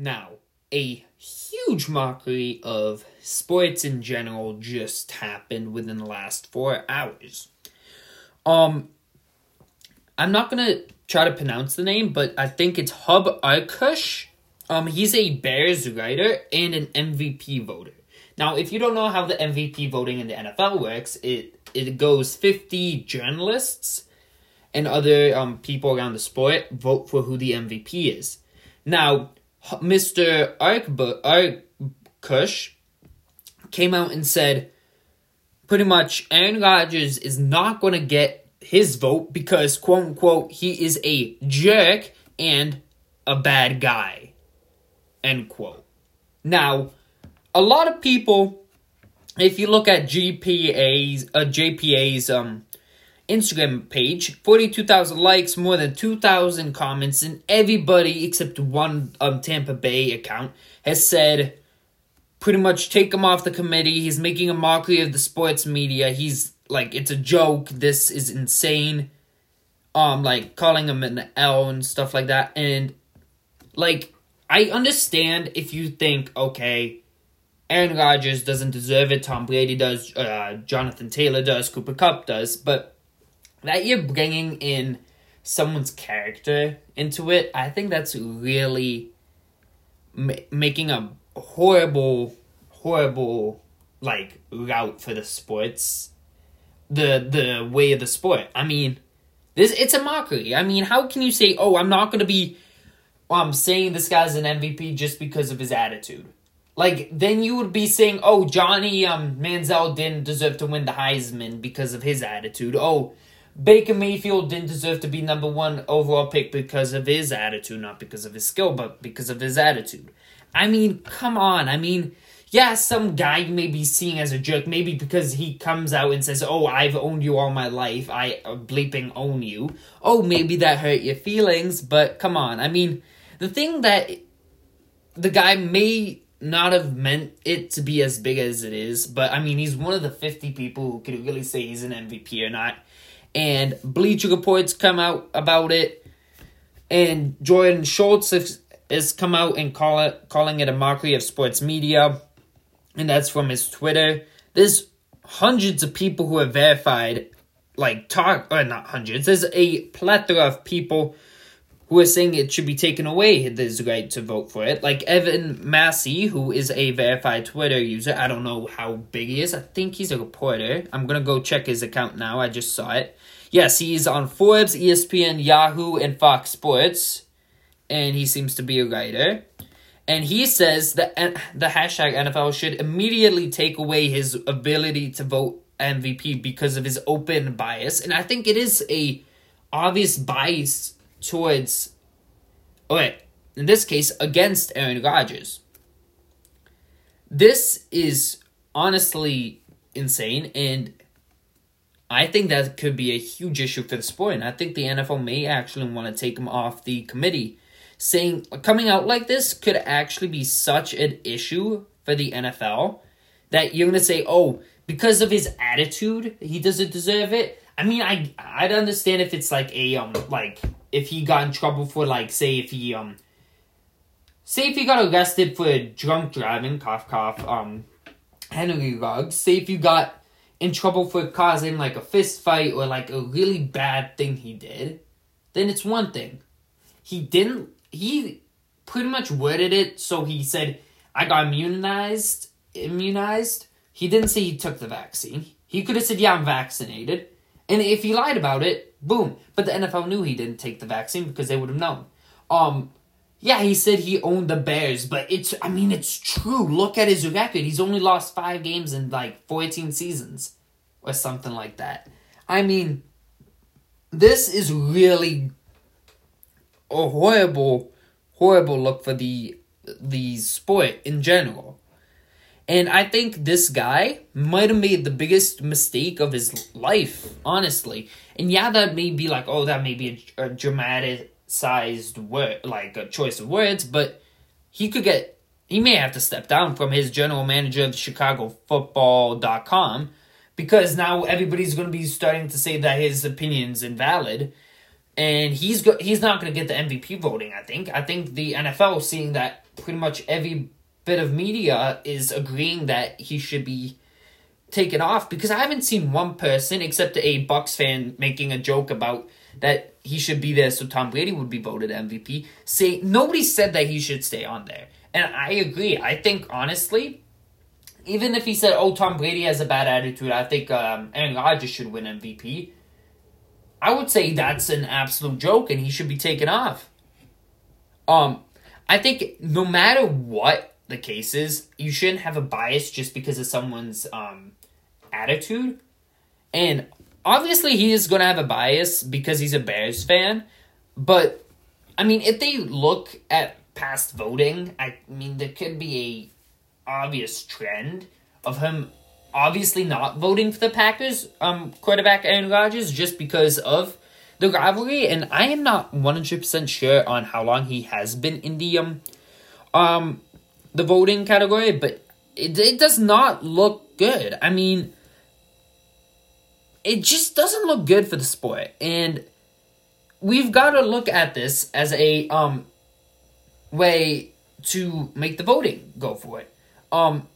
Now, a huge mockery of sports in general just happened within the last four hours. Um, I'm not gonna try to pronounce the name, but I think it's Hub Arkush. Um, he's a Bears writer and an MVP voter. Now, if you don't know how the MVP voting in the NFL works, it it goes 50 journalists and other um, people around the sport vote for who the MVP is. Now, Mr. Arkush came out and said pretty much Aaron Rodgers is not going to get his vote because, quote unquote, he is a jerk and a bad guy. End quote. Now, a lot of people, if you look at GPA's, uh, JPA's um, Instagram page, 42,000 likes, more than 2,000 comments, and everybody except one um, Tampa Bay account has said pretty much take him off the committee. He's making a mockery of the sports media. He's like, it's a joke. This is insane. Um, like calling him an L and stuff like that. And like, I understand if you think, okay, Aaron Rodgers doesn't deserve it, Tom Brady does, uh, Jonathan Taylor does, Cooper Kupp does, but that you're bringing in someone's character into it, I think that's really ma- making a horrible, horrible like route for the sports, the the way of the sport. I mean, this it's a mockery. I mean, how can you say, "Oh, I'm not going to be," um, saying this guy's an MVP just because of his attitude? Like then you would be saying, "Oh, Johnny um Manziel didn't deserve to win the Heisman because of his attitude." Oh, Baker Mayfield didn't deserve to be number one overall pick because of his attitude, not because of his skill, but because of his attitude. I mean, come on. I mean, yeah, some guy you may be seeing as a jerk, maybe because he comes out and says, Oh, I've owned you all my life. I uh, bleeping own you. Oh, maybe that hurt your feelings, but come on. I mean, the thing that the guy may not have meant it to be as big as it is, but I mean, he's one of the 50 people who could really say he's an MVP or not and Bleacher Reports come out about it, and Jordan Schultz has, has come out and call it calling it a mockery of sports media, and that's from his Twitter. There's hundreds of people who have verified, like talk or not hundreds. There's a plethora of people who are saying it should be taken away his right to vote for it. Like Evan Massey, who is a verified Twitter user. I don't know how big he is. I think he's a reporter. I'm gonna go check his account now. I just saw it. Yes, he's on Forbes, ESPN, Yahoo, and Fox Sports, and he seems to be a writer. And he says that the hashtag NFL should immediately take away his ability to vote MVP because of his open bias. And I think it is a obvious bias towards, okay, in this case, against Aaron Rodgers. This is honestly insane, and I think that could be a huge issue for the sport, and I think the NFL may actually want to take him off the committee. Saying coming out like this could actually be such an issue for the NFL that you're gonna say, oh, because of his attitude, he doesn't deserve it. I mean, I I'd understand if it's like a um like if he got in trouble for like say if he um say if he got arrested for drunk driving, cough cough, um Henry Ruggs, say if you got in trouble for causing like a fist fight or like a really bad thing he did, then it's one thing. He didn't he pretty much worded it so he said I got immunized immunized. He didn't say he took the vaccine. He could have said, Yeah, I'm vaccinated. And if he lied about it, boom. But the NFL knew he didn't take the vaccine because they would have known. Um, yeah, he said he owned the Bears, but it's, I mean, it's true. Look at his record. He's only lost five games in like 14 seasons or something like that. I mean, this is really a horrible, horrible look for the the sport in general. And I think this guy might have made the biggest mistake of his life, honestly. And yeah, that may be like, oh, that may be a, a dramatic sized word, like a choice of words, but he could get, he may have to step down from his general manager of ChicagoFootball.com because now everybody's going to be starting to say that his opinion's invalid. and he's go- he's not going to get the MVP voting. I think. I think the NFL, seeing that pretty much every bit of media is agreeing that he should be taken off, because I haven't seen one person except a Bucs fan making a joke about that he should be there so Tom Brady would be voted MVP. Say nobody said that he should stay on there, and I agree. I think honestly. Even if he said, "Oh, Tom Brady has a bad attitude," I think um, Aaron Rodgers should win MVP I would say that's an absolute joke and he should be taken off. Um, I think no matter what the cases, you shouldn't have a bias just because of someone's um attitude. And obviously he is going to have a bias because he's a Bears fan, but I mean, if they look at past voting, I mean there could be a obvious trend of him obviously not voting for the Packers um quarterback Aaron Rodgers just because of the rivalry, and I am not one hundred percent sure on how long he has been in the um um the voting category, but it it does not look good. I mean, it just doesn't look good for the sport, and we've got to look at this as a um way to make the voting go for it. Um,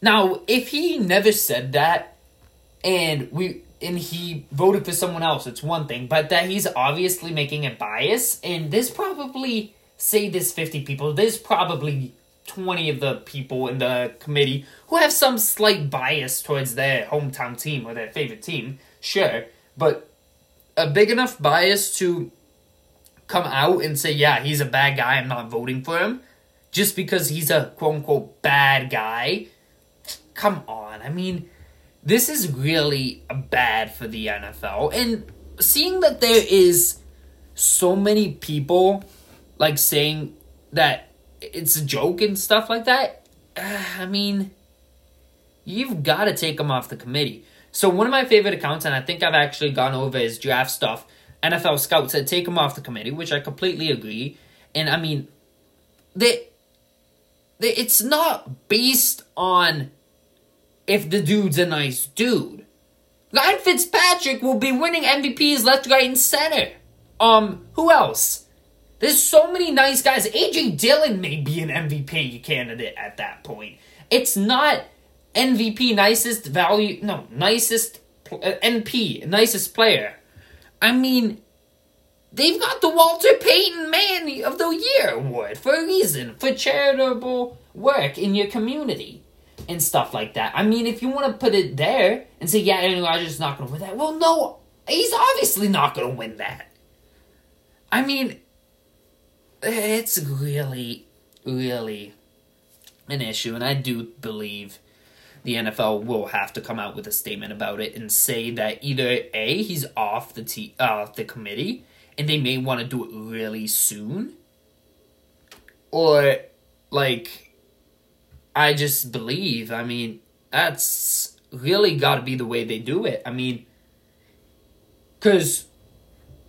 now, if he never said that, and we and he voted for someone else, it's one thing. But that he's obviously making a bias, and there's probably say there's fifty people, there's probably twenty of the people in the committee who have some slight bias towards their hometown team or their favorite team. Sure, but a big enough bias to come out and say, yeah, he's a bad guy, I'm not voting for him, just because he's a quote unquote bad guy come on. I mean, this is really bad for the NFL. And seeing that there is so many people like saying that it's a joke and stuff like that, uh, I mean, you've got to take them off the committee. So one of my favorite accounts, and I think I've actually gone over his draft stuff. NFL Scout said take him off the committee, which I completely agree. And I mean, they, they it's not based on if the dude's a nice dude. Ryan Fitzpatrick will be winning MVPs left, right, and center. Um, who else? There's so many nice guys. AJ Dillon may be an MVP candidate at that point. It's not MVP nicest value, no, nicest uh, NP, nicest player. I mean, they've got the Walter Payton Man of the Year award for a reason, for charitable work in your community and stuff like that. I mean, if you want to put it there and say, yeah, Aaron Rodgers is not going to win that, well, no, he's obviously not going to win that. I mean, it's really, really an issue, and I do believe the NFL will have to come out with a statement about it and say that either a he's off the t- uh, the committee, and they may want to do it really soon, or like I just believe. I mean, that's really got to be the way they do it. I mean, because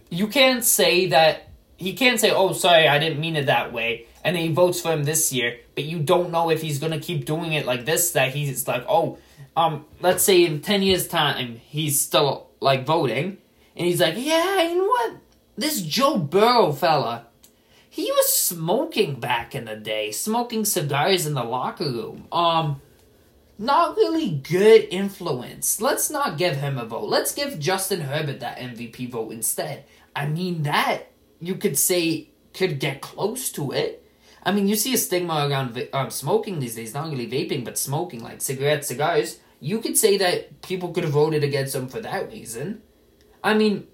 you can't say that he can't say, "Oh, sorry, I didn't mean it that way," and then he votes for him this year, but you don't know if he's gonna keep doing it like this. That he's like, "Oh, um, let's say in ten years' time, he's still like voting, and he's like, yeah, you know what, this Joe Burrow fella." he was smoking back in the day, smoking cigars in the locker room. Um, not really good influence. Let's not give him a vote. Let's give Justin Herbert that MVP vote instead. I mean, that you could say could get close to it. I mean, you see a stigma around um, smoking these days, not really vaping, but smoking, like cigarettes, cigars. You could say that people could have voted against him for that reason. I mean,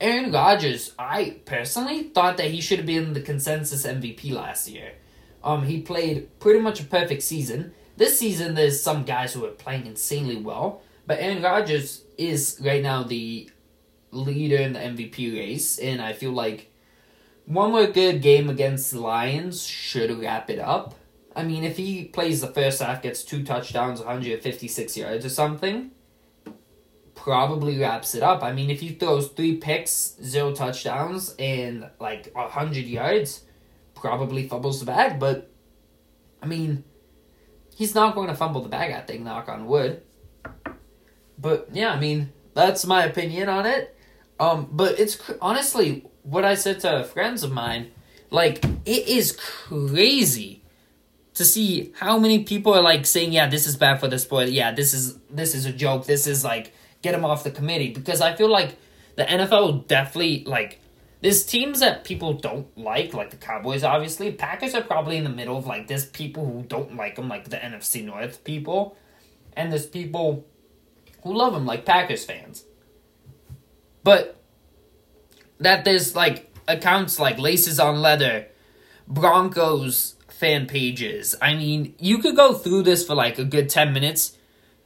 Aaron Rodgers, I personally thought that he should have been the consensus MVP last year. Um, he played pretty much a perfect season. This season, there's some guys who are playing insanely well, but Aaron Rodgers is right now the leader in the MVP race, and I feel like one more good game against the Lions should wrap it up. I mean, if he plays the first half, gets two touchdowns, 156 yards or something, probably wraps it up. I mean, if he throws three picks, zero touchdowns, and like a hundred yards, probably fumbles the bag. But I mean, he's not going to fumble the bag. I think, knock on wood. But yeah, I mean, that's my opinion on it. Um, but it's cr- honestly what I said to friends of mine. Like it is crazy to see how many people are like saying, "Yeah, this is bad for the sport. Yeah, this is this is a joke. This is like get him off the committee." Because I feel like the NFL definitely like there's teams that people don't like, like the Cowboys. Obviously, Packers are probably in the middle of like there's people who don't like them, like the NFC North people, and there's people who love them, like Packers fans. But that there's like accounts like Laces on Leather, Broncos fan pages. I mean, you could go through this for like a good 10 minutes.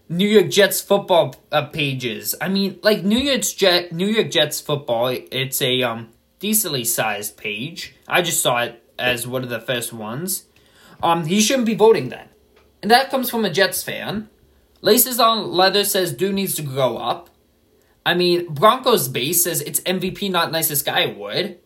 New York Jets football uh, pages. I mean, like New York's Jet New York Jets football, it's a um decently sized page. I just saw it as one of the first ones. Um he shouldn't be voting then. And that comes from a Jets fan. Laces on Leather says dude needs to grow up. I mean, Broncos base says it's MVP not nicest guy award.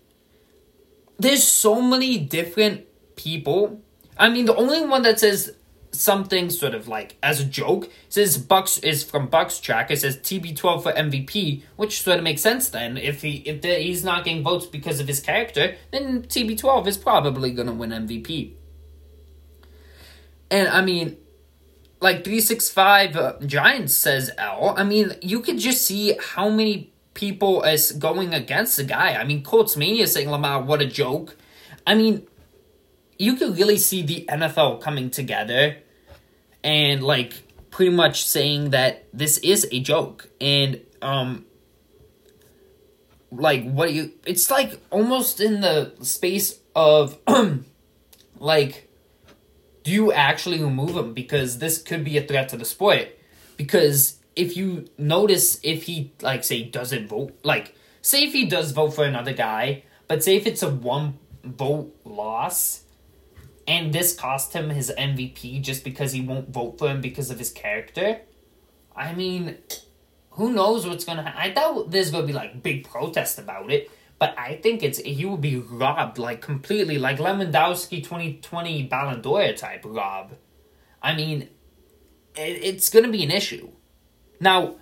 There's so many different people. I mean, the only one that says something sort of like as a joke says Bucs is from Bucks track. It says TB12 for MVP, which sort of makes sense then. If he if the, he's not getting votes because of his character, then TB12 is probably gonna win MVP. And I mean, like 365 uh, Giants says L. I mean, you could just see how many people is going against the guy. I mean, Colts Mania saying Lamar, what a joke. I mean, you could really see the NFL coming together and like pretty much saying that this is a joke and um like what you it's like almost in the space of like do you actually remove him? Because this could be a threat to the sport. Because if you notice if he like say doesn't vote like say if he does vote for another guy but say if it's a one vote loss and this cost him his MVP just because he won't vote for him because of his character I mean who knows what's gonna happen I doubt there's gonna be like big protest about it but I think it's he will be robbed like completely, like Lewandowski twenty twenty Ballon d'Or type rob. I mean, it, it's to be an issue. Now,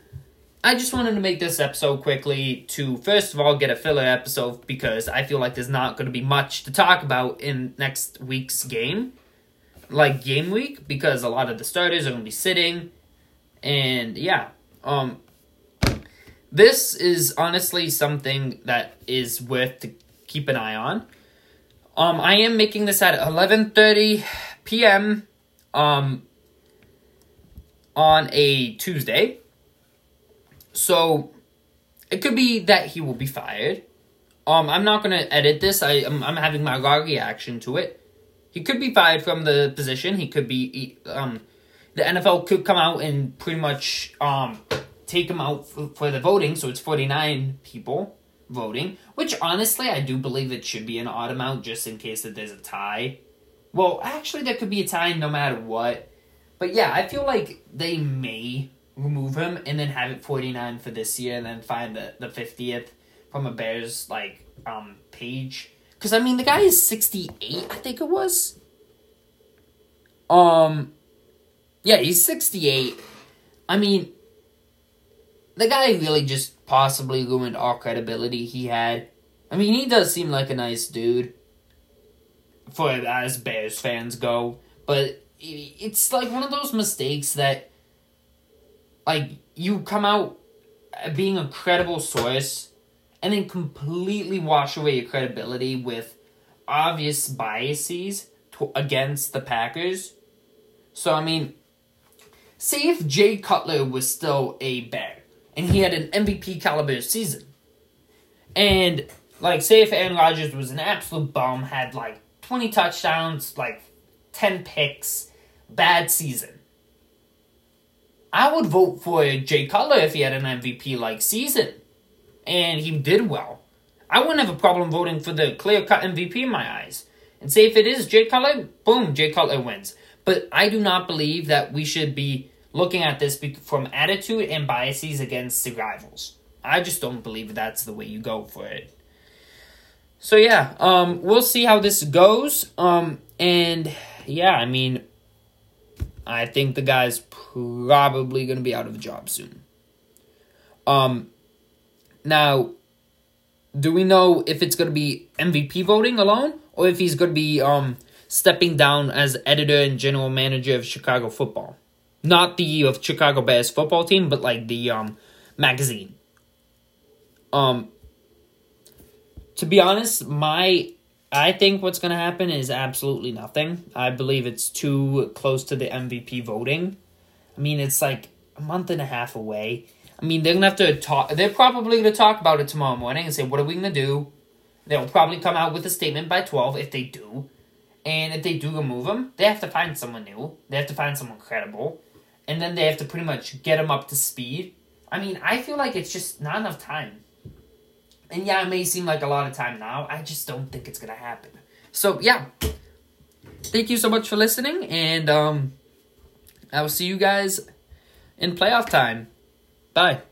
I just wanted to make this episode quickly to first of all get a filler episode because I feel like there's not to be much to talk about in next week's game, like game week, because a lot of the starters are to be sitting, and yeah, um, this is honestly something that is worth to keep an eye on. Um, I am making this at 11:30 p.m. um on a Tuesday. So it could be that he will be fired. Um, I'm not gonna edit this. I I'm, I'm having my raw reaction to it. He could be fired from the position. He could be um, the NFL could come out and pretty much um take him out for the voting, so it's 49 people voting, which honestly I do believe it should be an odd amount just in case that there's a tie. Well, actually, there could be a tie no matter what. But yeah, I feel like they may remove him and then have it 49 for this year and then find the, the 50th from a Bears like um page. Because I mean, the guy is 68, I think it was. Um, yeah, he's 68. I mean, the guy really just possibly ruined all credibility he had. I mean, he does seem like a nice dude, for as Bears fans go, but it's like one of those mistakes that, like, you come out being a credible source and then completely wash away your credibility with obvious biases to, against the Packers. So, I mean, say if Jay Cutler was still a Bear, and he had an MVP caliber season. And like, say if Aaron Rodgers was an absolute bum, had like twenty touchdowns, like ten picks, bad season. I would vote for Jay Cutler if he had an MVP like season, and he did well. I wouldn't have a problem voting for the clear cut MVP in my eyes. And say if it is Jay Cutler, boom, Jay Cutler wins. But I do not believe that we should be looking at this from attitude and biases against the rivals. I just don't believe that's the way you go for it. So yeah, um, we'll see how this goes. Um, and yeah, I mean, I think the guy's probably gonna be out of a job soon. Um, now Do we know if it's to be MVP voting alone or if he's to be um stepping down as editor and general manager of Chicago football? Not the of Chicago Bears football team, but like the um magazine. Um to be honest, my I think what's going to happen is absolutely nothing. I believe it's too close to the MVP voting. I mean, it's like a month and a half away. I mean, they're gonna have to talk. They're probably gonna talk about it tomorrow morning and say, "What are we gonna do?" They'll probably come out with a statement by twelve if they do, and if they do remove him, they have to find someone new. They have to find someone credible, and then they have to pretty much get him up to speed. I mean, I feel like it's just not enough time. And yeah, it may seem like a lot of time now. I just don't think it's gonna happen. So yeah, thank you so much for listening, and um, I will see you guys in playoff time. Bye.